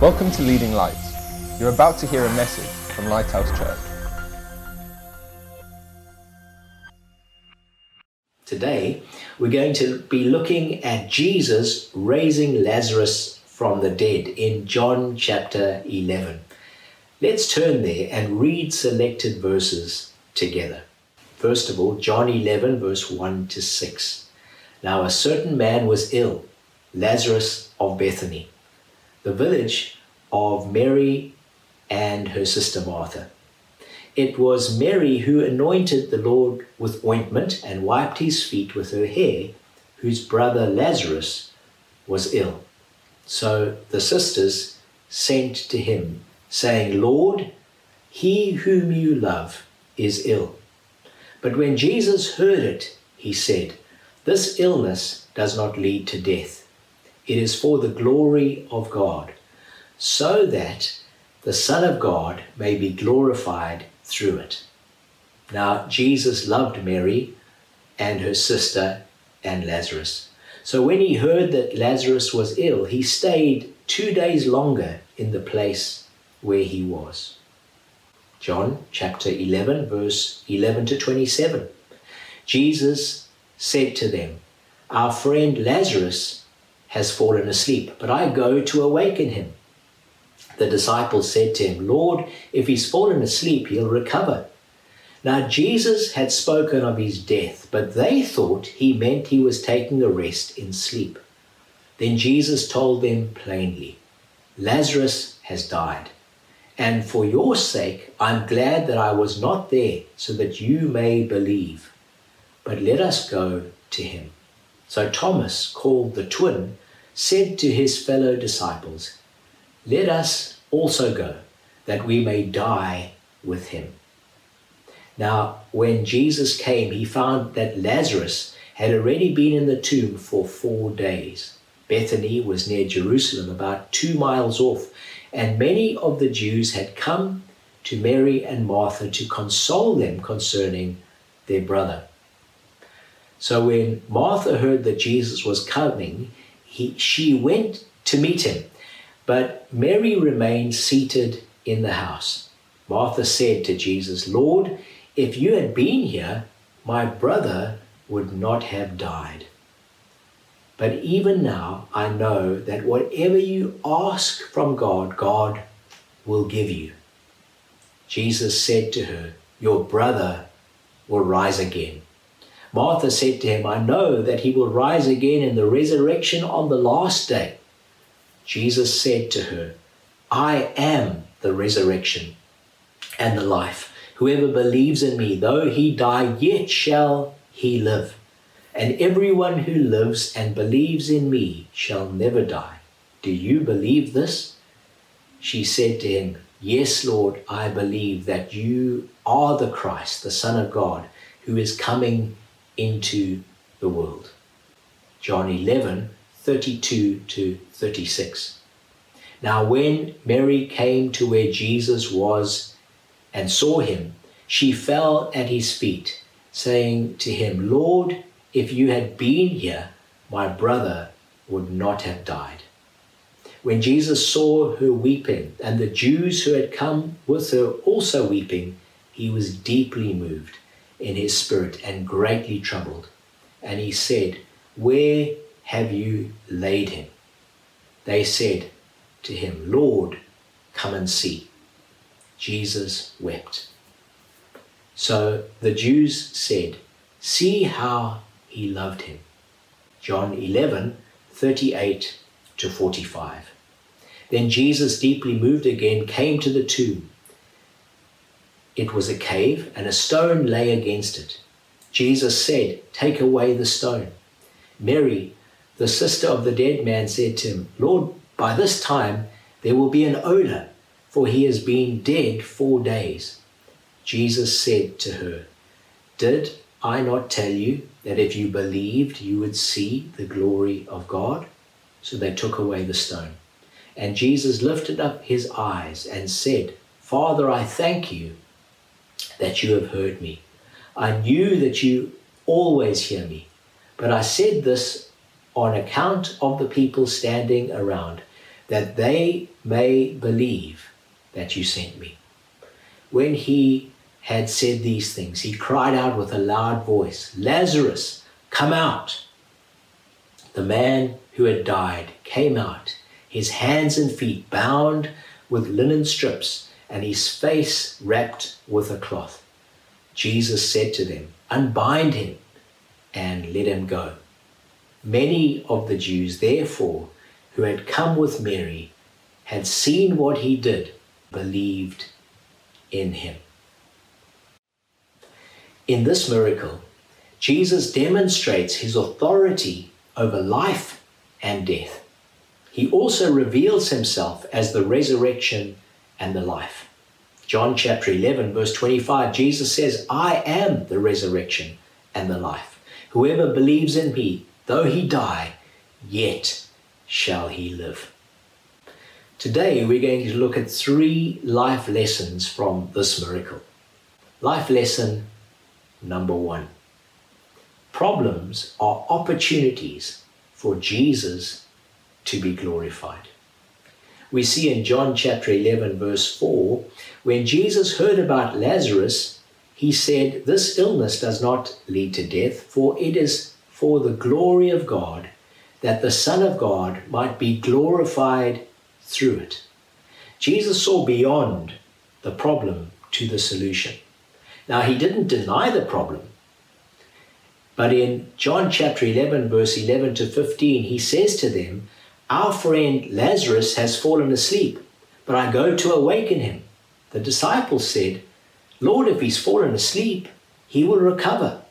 Welcome to Leading Lights. You're about to hear a message from Lighthouse Church. Today, we're going to be looking at Jesus raising Lazarus from the dead in John chapter 11. Let's turn there and read selected verses together. First of all, John 11, verse 1 to 6. Now, a certain man was ill, Lazarus of Bethany the village of Mary and her sister Martha. It was Mary who anointed the Lord with ointment and wiped his feet with her hair, whose brother Lazarus was ill. So the sisters sent to him, saying, Lord, he whom you love is ill. But when Jesus heard it, he said, This illness does not lead to death it is for the glory of God, so that the Son of God may be glorified through it. Now, Jesus loved Mary and her sister and Lazarus. So when he heard that Lazarus was ill, he stayed two days longer in the place where he was. John chapter 11, verse 11 to 27. Jesus said to them, Our friend Lazarus has fallen asleep, but I go to awaken him. The disciples said to him, Lord, if he's fallen asleep, he'll recover. Now Jesus had spoken of his death, but they thought he meant he was taking a rest in sleep. Then Jesus told them plainly, Lazarus has died. And for your sake, I'm glad that I was not there, so that you may believe. But let us go to him. So Thomas, called the twin, said to his fellow disciples, Let us also go, that we may die with him. Now, when Jesus came, he found that Lazarus had already been in the tomb for four days. Bethany was near Jerusalem, about two miles off, and many of the Jews had come to Mary and Martha to console them concerning their brother. So when Martha heard that Jesus was coming, he, she went to meet him, but Mary remained seated in the house. Martha said to Jesus, Lord, if you had been here, my brother would not have died. But even now, I know that whatever you ask from God, God will give you. Jesus said to her, Your brother will rise again. Martha said to him, I know that he will rise again in the resurrection on the last day. Jesus said to her, I am the resurrection and the life. Whoever believes in me, though he die, yet shall he live. And everyone who lives and believes in me shall never die. Do you believe this? She said to him, Yes, Lord, I believe that you are the Christ, the Son of God, who is coming into the world. John 11, 32 to 36. Now, when Mary came to where Jesus was and saw him, she fell at his feet, saying to him, Lord, if you had been here, my brother would not have died. When Jesus saw her weeping, and the Jews who had come with her also weeping, he was deeply moved in his spirit and greatly troubled. And he said, Where have you laid him? They said to him, Lord, come and see. Jesus wept. So the Jews said, See how he loved him. John 11, 38 to 45. Then Jesus, deeply moved again, came to the tomb. It was a cave, and a stone lay against it. Jesus said, Take away the stone. Mary, the sister of the dead man, said to him, Lord, by this time there will be an odor, for he has been dead four days. Jesus said to her, Did I not tell you that if you believed, you would see the glory of God? So they took away the stone. And Jesus lifted up his eyes and said, Father, I thank you that you have heard me. I knew that you always hear me, but I said this on account of the people standing around, that they may believe that you sent me. When he had said these things, he cried out with a loud voice, Lazarus, come out. The man who had died came out, his hands and feet bound with linen strips, and his face wrapped with a cloth. Jesus said to them, Unbind him and let him go. Many of the Jews, therefore, who had come with Mary, had seen what he did, believed in him. In this miracle, Jesus demonstrates his authority over life and death. He also reveals himself as the resurrection and the life. John chapter 11, verse 25, Jesus says, I am the resurrection and the life. Whoever believes in me, though he die, yet shall he live. Today, we're going to look at three life lessons from this miracle. Life lesson number one problems are opportunities for Jesus to be glorified. We see in John chapter 11, verse 4, when Jesus heard about Lazarus, he said, This illness does not lead to death, for it is for the glory of God, that the Son of God might be glorified through it. Jesus saw beyond the problem to the solution. Now, he didn't deny the problem, but in John chapter 11, verse 11 to 15, he says to them, Our friend Lazarus has fallen asleep, but I go to awaken him. The disciples said, Lord, if he's fallen asleep, he will recover.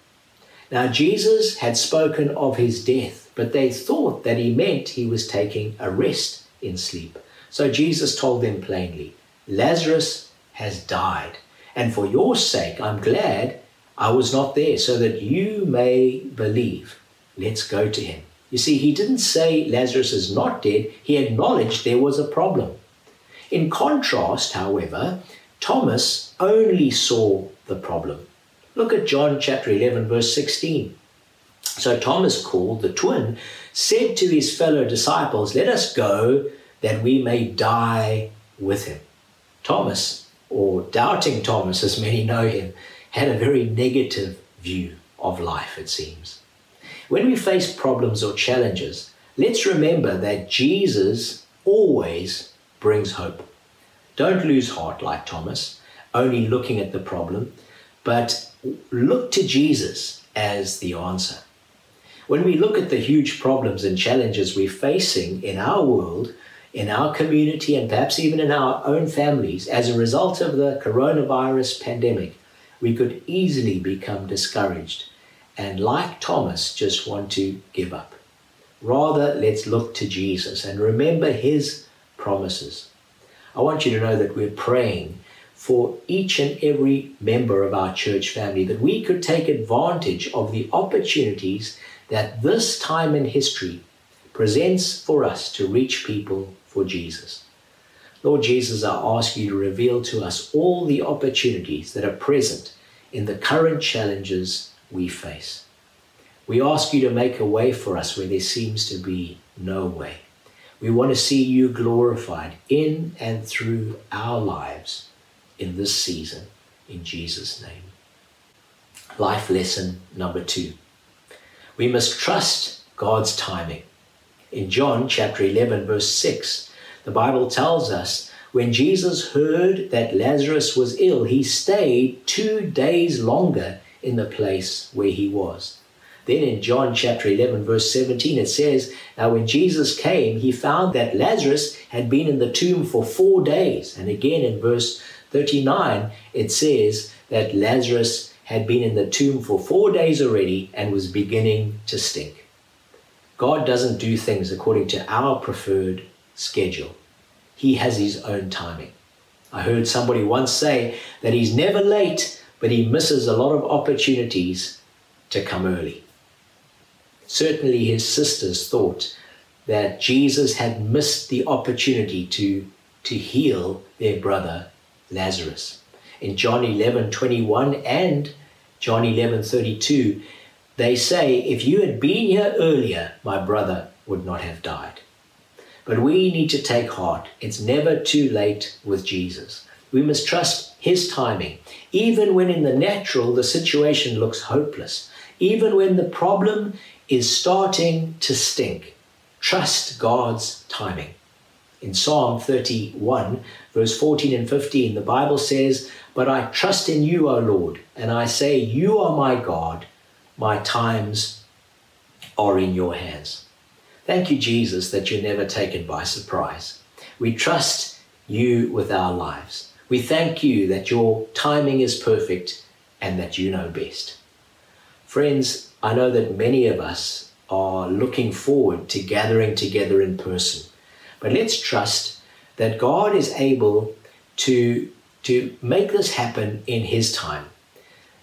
Now, Jesus had spoken of his death, but they thought that he meant he was taking a rest in sleep. So Jesus told them plainly, Lazarus has died, and for your sake I'm glad I was not there, so that you may believe. Let's go to him. You see, he didn't say Lazarus is not dead, he acknowledged there was a problem. In contrast, however, Thomas only saw the problem. Look at John chapter 11, verse 16. So Thomas, called the twin, said to his fellow disciples, Let us go that we may die with him. Thomas, or doubting Thomas, as many know him, had a very negative view of life, it seems. When we face problems or challenges, let's remember that Jesus always brings hope. Don't lose heart like Thomas, only looking at the problem, but look to Jesus as the answer. When we look at the huge problems and challenges we're facing in our world, in our community, and perhaps even in our own families as a result of the coronavirus pandemic, we could easily become discouraged and, like Thomas, just want to give up. Rather, let's look to Jesus and remember his promises. I want you to know that we're praying for each and every member of our church family that we could take advantage of the opportunities that this time in history presents for us to reach people for Jesus. Lord Jesus, I ask you to reveal to us all the opportunities that are present in the current challenges we face. We ask you to make a way for us where there seems to be no way. We want to see you glorified in and through our lives in this season. In Jesus' name. Life lesson number two. We must trust God's timing. In John chapter 11, verse 6, the Bible tells us when Jesus heard that Lazarus was ill, he stayed two days longer in the place where he was. Then in John chapter 11, verse 17, it says, Now when Jesus came, he found that Lazarus had been in the tomb for four days. And again in verse 39, it says that Lazarus had been in the tomb for four days already and was beginning to stink. God doesn't do things according to our preferred schedule. He has his own timing. I heard somebody once say that he's never late, but he misses a lot of opportunities to come early. Certainly, his sisters thought that Jesus had missed the opportunity to, to heal their brother Lazarus. In John 11 21 and John 11 32, they say, If you had been here earlier, my brother would not have died. But we need to take heart. It's never too late with Jesus. We must trust His timing, even when in the natural the situation looks hopeless, even when the problem is starting to stink. Trust God's timing. In Psalm 31, verse 14 and 15, the Bible says, But I trust in you, O Lord, and I say, You are my God. My times are in your hands. Thank you, Jesus, that you're never taken by surprise. We trust you with our lives. We thank you that your timing is perfect and that you know best. Friends, I know that many of us are looking forward to gathering together in person. But let's trust that God is able to, to make this happen in His time.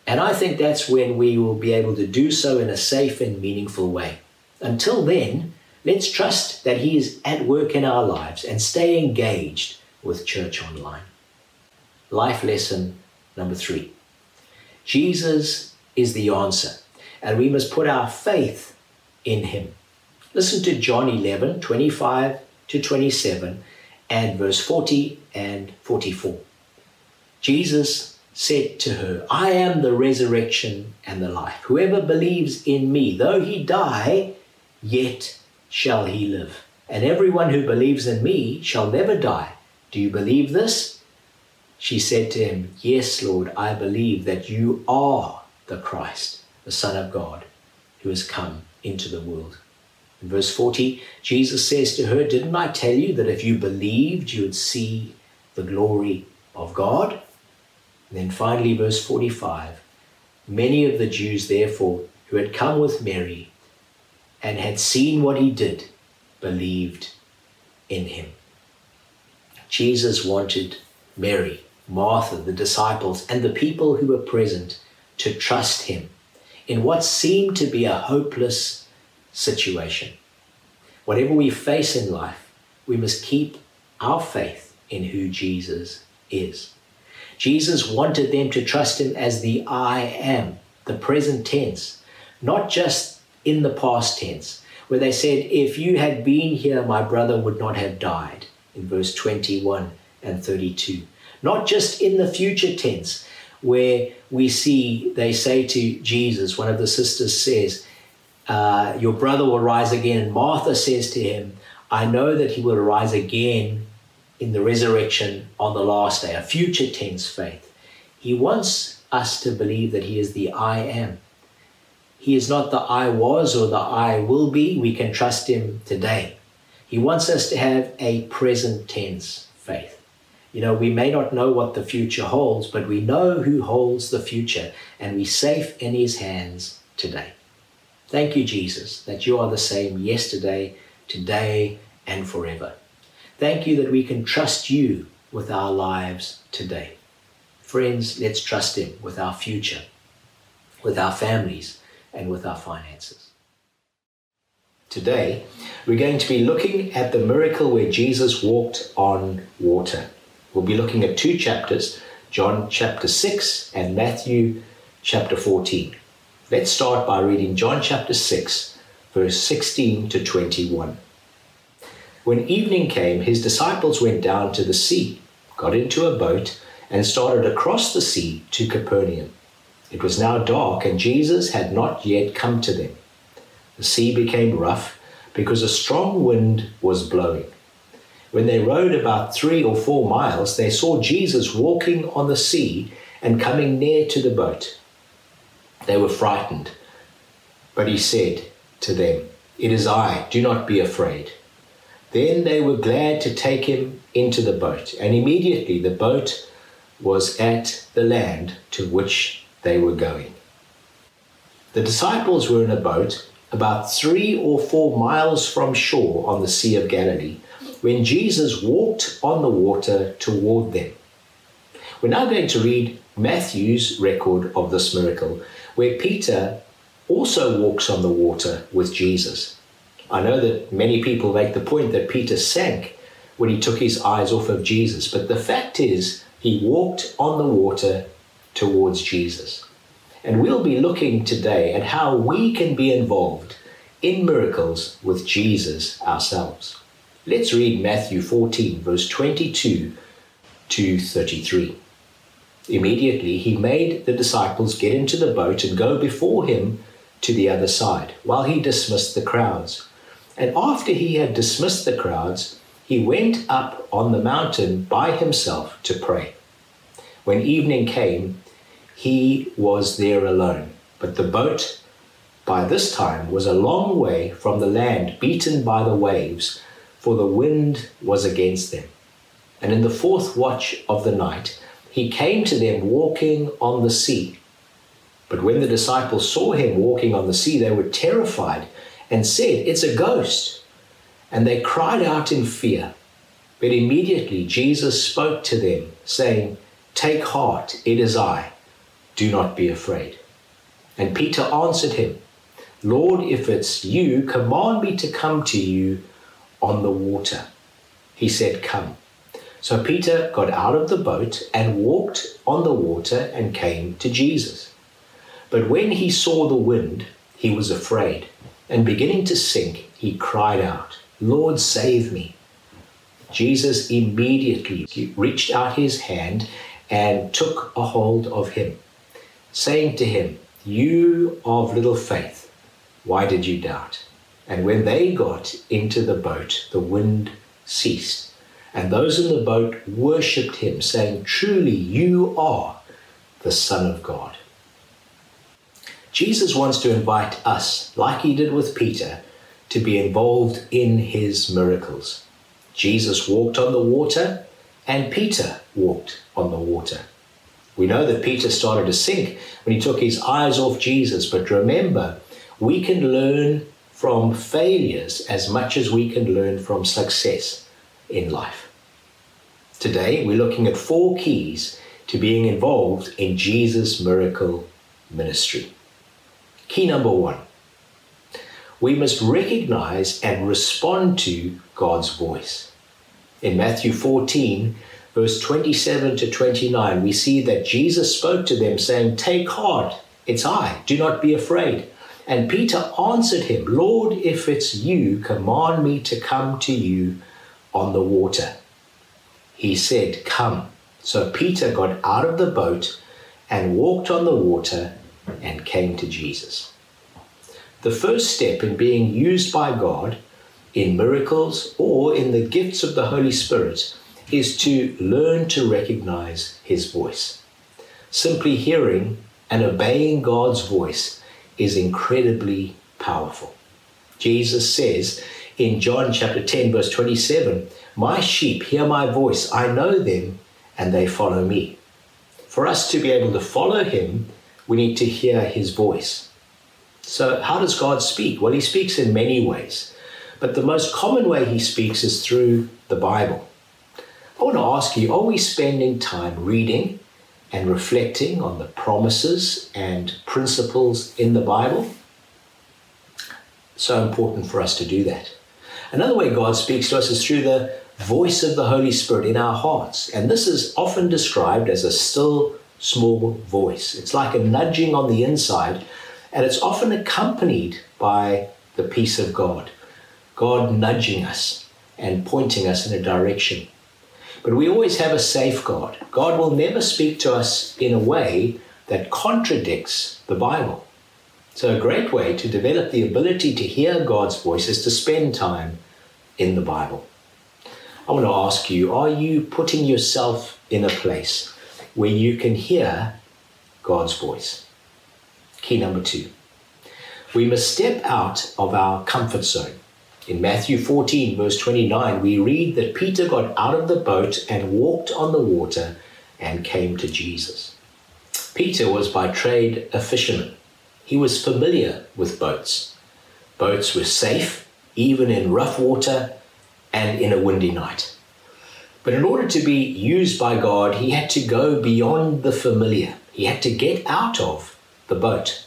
And I think that's when we will be able to do so in a safe and meaningful way. Until then, let's trust that He is at work in our lives and stay engaged with Church Online. Life lesson number three Jesus is the answer, and we must put our faith in Him. Listen to John 11 25 to 27 and verse 40 and 44. Jesus said to her, I am the resurrection and the life. Whoever believes in me, though he die, yet shall he live. And everyone who believes in me shall never die. Do you believe this? She said to him, Yes, Lord, I believe that you are the Christ, the Son of God, who has come into the world. In verse 40, Jesus says to her, Didn't I tell you that if you believed, you would see the glory of God? And then finally, verse 45 Many of the Jews, therefore, who had come with Mary and had seen what he did, believed in him. Jesus wanted Mary, Martha, the disciples, and the people who were present to trust him in what seemed to be a hopeless situation. Whatever we face in life, we must keep our faith in who Jesus is. Jesus wanted them to trust him as the I am, the present tense, not just in the past tense, where they said, If you had been here, my brother would not have died, in verse 21 and 32. Not just in the future tense, where we see they say to Jesus, one of the sisters says, uh, Your brother will rise again. And Martha says to him, I know that he will rise again in the resurrection on the last day, a future tense faith. He wants us to believe that he is the I am. He is not the I was or the I will be. We can trust him today. He wants us to have a present tense faith. You know, we may not know what the future holds, but we know who holds the future, and we're safe in his hands today. Thank you, Jesus, that you are the same yesterday, today, and forever. Thank you that we can trust you with our lives today. Friends, let's trust him with our future, with our families, and with our finances. Today, we're going to be looking at the miracle where Jesus walked on water. We'll be looking at two chapters John chapter 6 and Matthew chapter 14. Let's start by reading John chapter 6, verse 16 to 21. When evening came, his disciples went down to the sea, got into a boat, and started across the sea to Capernaum. It was now dark, and Jesus had not yet come to them. The sea became rough because a strong wind was blowing. When they rowed about three or four miles, they saw Jesus walking on the sea and coming near to the boat. They were frightened, but he said to them, It is I, do not be afraid. Then they were glad to take him into the boat, and immediately the boat was at the land to which they were going. The disciples were in a boat about three or four miles from shore on the Sea of Galilee when Jesus walked on the water toward them. We're now going to read Matthew's record of this miracle, where Peter also walks on the water with Jesus. I know that many people make the point that Peter sank when he took his eyes off of Jesus, but the fact is, he walked on the water towards Jesus. And we'll be looking today at how we can be involved in miracles with Jesus ourselves. Let's read Matthew 14, verse 22 to 33. Immediately he made the disciples get into the boat and go before him to the other side, while he dismissed the crowds. And after he had dismissed the crowds, he went up on the mountain by himself to pray. When evening came, he was there alone, but the boat by this time was a long way from the land, beaten by the waves, for the wind was against them. And in the fourth watch of the night, he came to them walking on the sea. But when the disciples saw him walking on the sea, they were terrified and said, It's a ghost. And they cried out in fear. But immediately Jesus spoke to them, saying, Take heart, it is I. Do not be afraid. And Peter answered him, Lord, if it's you, command me to come to you on the water. He said, Come. So Peter got out of the boat and walked on the water and came to Jesus. But when he saw the wind, he was afraid, and beginning to sink, he cried out, Lord, save me. Jesus immediately reached out his hand and took a hold of him, saying to him, You of little faith, why did you doubt? And when they got into the boat, the wind ceased and those in the boat worshipped him, saying, Truly, you are the Son of God. Jesus wants to invite us, like he did with Peter, to be involved in his miracles. Jesus walked on the water, and Peter walked on the water. We know that Peter started to sink when he took his eyes off Jesus, but remember, we can learn from failures as much as we can learn from success in life. Today, we're looking at four keys to being involved in Jesus' miracle ministry. Key number one we must recognize and respond to God's voice. In Matthew 14, verse 27 to 29, we see that Jesus spoke to them, saying, Take heart, it's I, do not be afraid. And Peter answered him, Lord, if it's you, command me to come to you on the water. He said, Come. So Peter got out of the boat and walked on the water and came to Jesus. The first step in being used by God in miracles or in the gifts of the Holy Spirit is to learn to recognize His voice. Simply hearing and obeying God's voice is incredibly powerful. Jesus says in John chapter 10, verse 27, My sheep hear my voice, I know them, and they follow me. For us to be able to follow him, we need to hear his voice. So, how does God speak? Well, he speaks in many ways, but the most common way he speaks is through the Bible. I want to ask you are we spending time reading and reflecting on the promises and principles in the Bible? So important for us to do that. Another way God speaks to us is through the voice of the Holy Spirit in our hearts. And this is often described as a still small voice. It's like a nudging on the inside, and it's often accompanied by the peace of God. God nudging us and pointing us in a direction. But we always have a safeguard. God will never speak to us in a way that contradicts the Bible. So, a great way to develop the ability to hear God's voice is to spend time in the Bible. I want to ask you are you putting yourself in a place where you can hear God's voice? Key number two we must step out of our comfort zone. In Matthew 14, verse 29, we read that Peter got out of the boat and walked on the water and came to Jesus. Peter was by trade a fisherman. He was familiar with boats. Boats were safe, even in rough water and in a windy night. But in order to be used by God, he had to go beyond the familiar. He had to get out of the boat.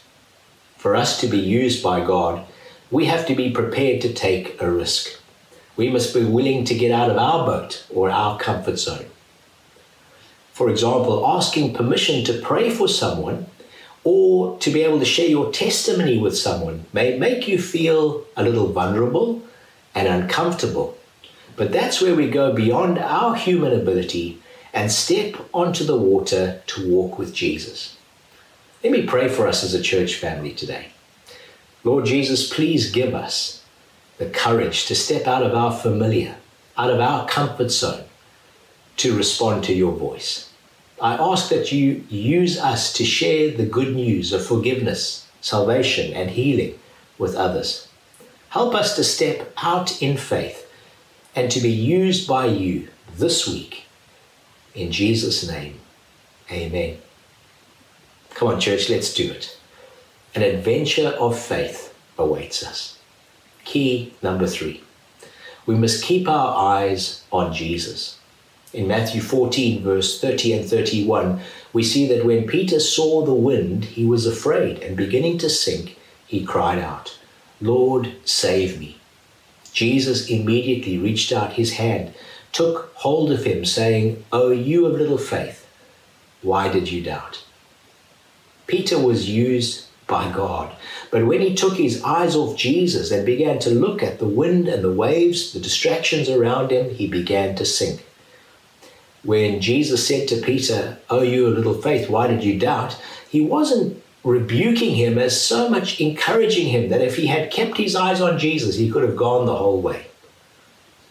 For us to be used by God, we have to be prepared to take a risk. We must be willing to get out of our boat or our comfort zone. For example, asking permission to pray for someone or to be able to share your testimony with someone may make you feel a little vulnerable and uncomfortable. But that's where we go beyond our human ability and step onto the water to walk with Jesus. Let me pray for us as a church family today. Lord Jesus, please give us the courage to step out of our familiar, out of our comfort zone, to respond to your voice. I ask that you use us to share the good news of forgiveness, salvation, and healing with others. Help us to step out in faith and to be used by you this week. In Jesus' name, amen. Come on, church, let's do it. An adventure of faith awaits us. Key number three we must keep our eyes on Jesus. In Matthew 14, verse 30 and 31, we see that when Peter saw the wind, he was afraid, and beginning to sink, he cried out, Lord, save me. Jesus immediately reached out his hand, took hold of him, saying, O you of little faith, why did you doubt? Peter was used by God. But when he took his eyes off Jesus and began to look at the wind and the waves, the distractions around him, he began to sink. When Jesus said to Peter, Oh, you of little faith, why did you doubt? He wasn't rebuking him as so much encouraging him that if he had kept his eyes on Jesus, he could have gone the whole way.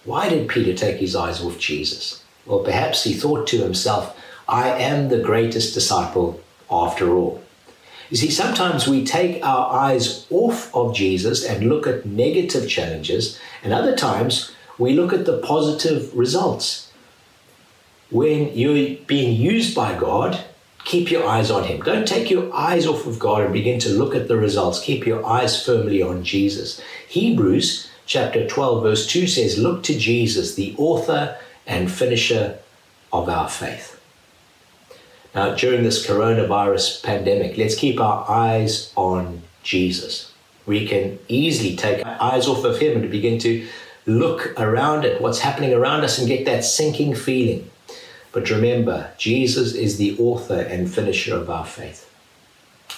Why did Peter take his eyes off Jesus? Well, perhaps he thought to himself, I am the greatest disciple after all. You see, sometimes we take our eyes off of Jesus and look at negative challenges, and other times we look at the positive results. When you're being used by God, keep your eyes on Him. Don't take your eyes off of God and begin to look at the results. Keep your eyes firmly on Jesus. Hebrews chapter 12, verse 2 says, Look to Jesus, the author and finisher of our faith. Now, during this coronavirus pandemic, let's keep our eyes on Jesus. We can easily take our eyes off of Him and begin to look around at what's happening around us and get that sinking feeling. But remember, Jesus is the author and finisher of our faith.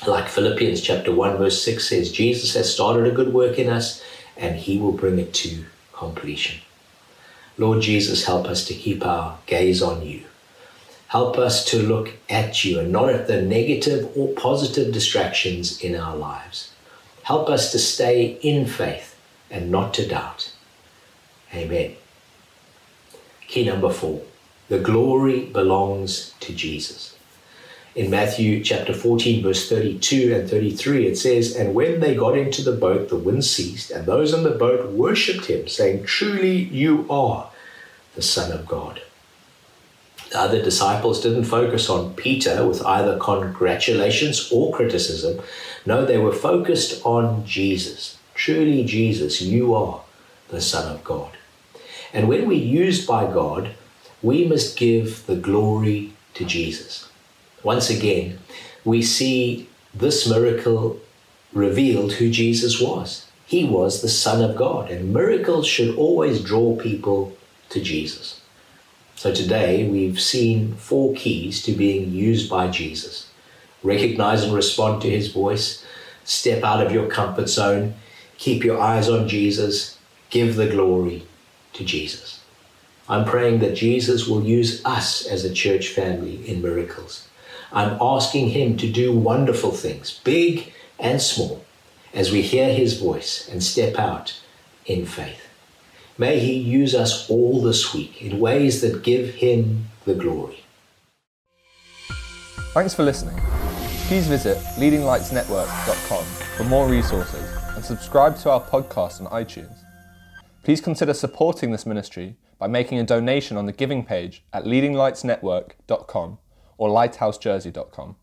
Like Philippians chapter 1, verse 6 says, Jesus has started a good work in us and he will bring it to completion. Lord Jesus, help us to keep our gaze on you. Help us to look at you and not at the negative or positive distractions in our lives. Help us to stay in faith and not to doubt. Amen. Key number four the glory belongs to Jesus. In Matthew chapter 14, verse 32 and 33, it says, And when they got into the boat, the wind ceased, and those in the boat worshipped him, saying, Truly you are the Son of God. The other disciples didn't focus on Peter with either congratulations or criticism. No, they were focused on Jesus. Truly, Jesus, you are the Son of God. And when we're used by God, we must give the glory to Jesus. Once again, we see this miracle revealed who Jesus was. He was the Son of God, and miracles should always draw people to Jesus. So today we've seen four keys to being used by Jesus recognize and respond to his voice, step out of your comfort zone, keep your eyes on Jesus, give the glory to Jesus. I'm praying that Jesus will use us as a church family in miracles. I'm asking him to do wonderful things, big and small, as we hear his voice and step out in faith. May He use us all this week in ways that give Him the glory. Thanks for listening. Please visit leadinglightsnetwork.com for more resources and subscribe to our podcast on iTunes. Please consider supporting this ministry by making a donation on the giving page at leadinglightsnetwork.com or lighthousejersey.com.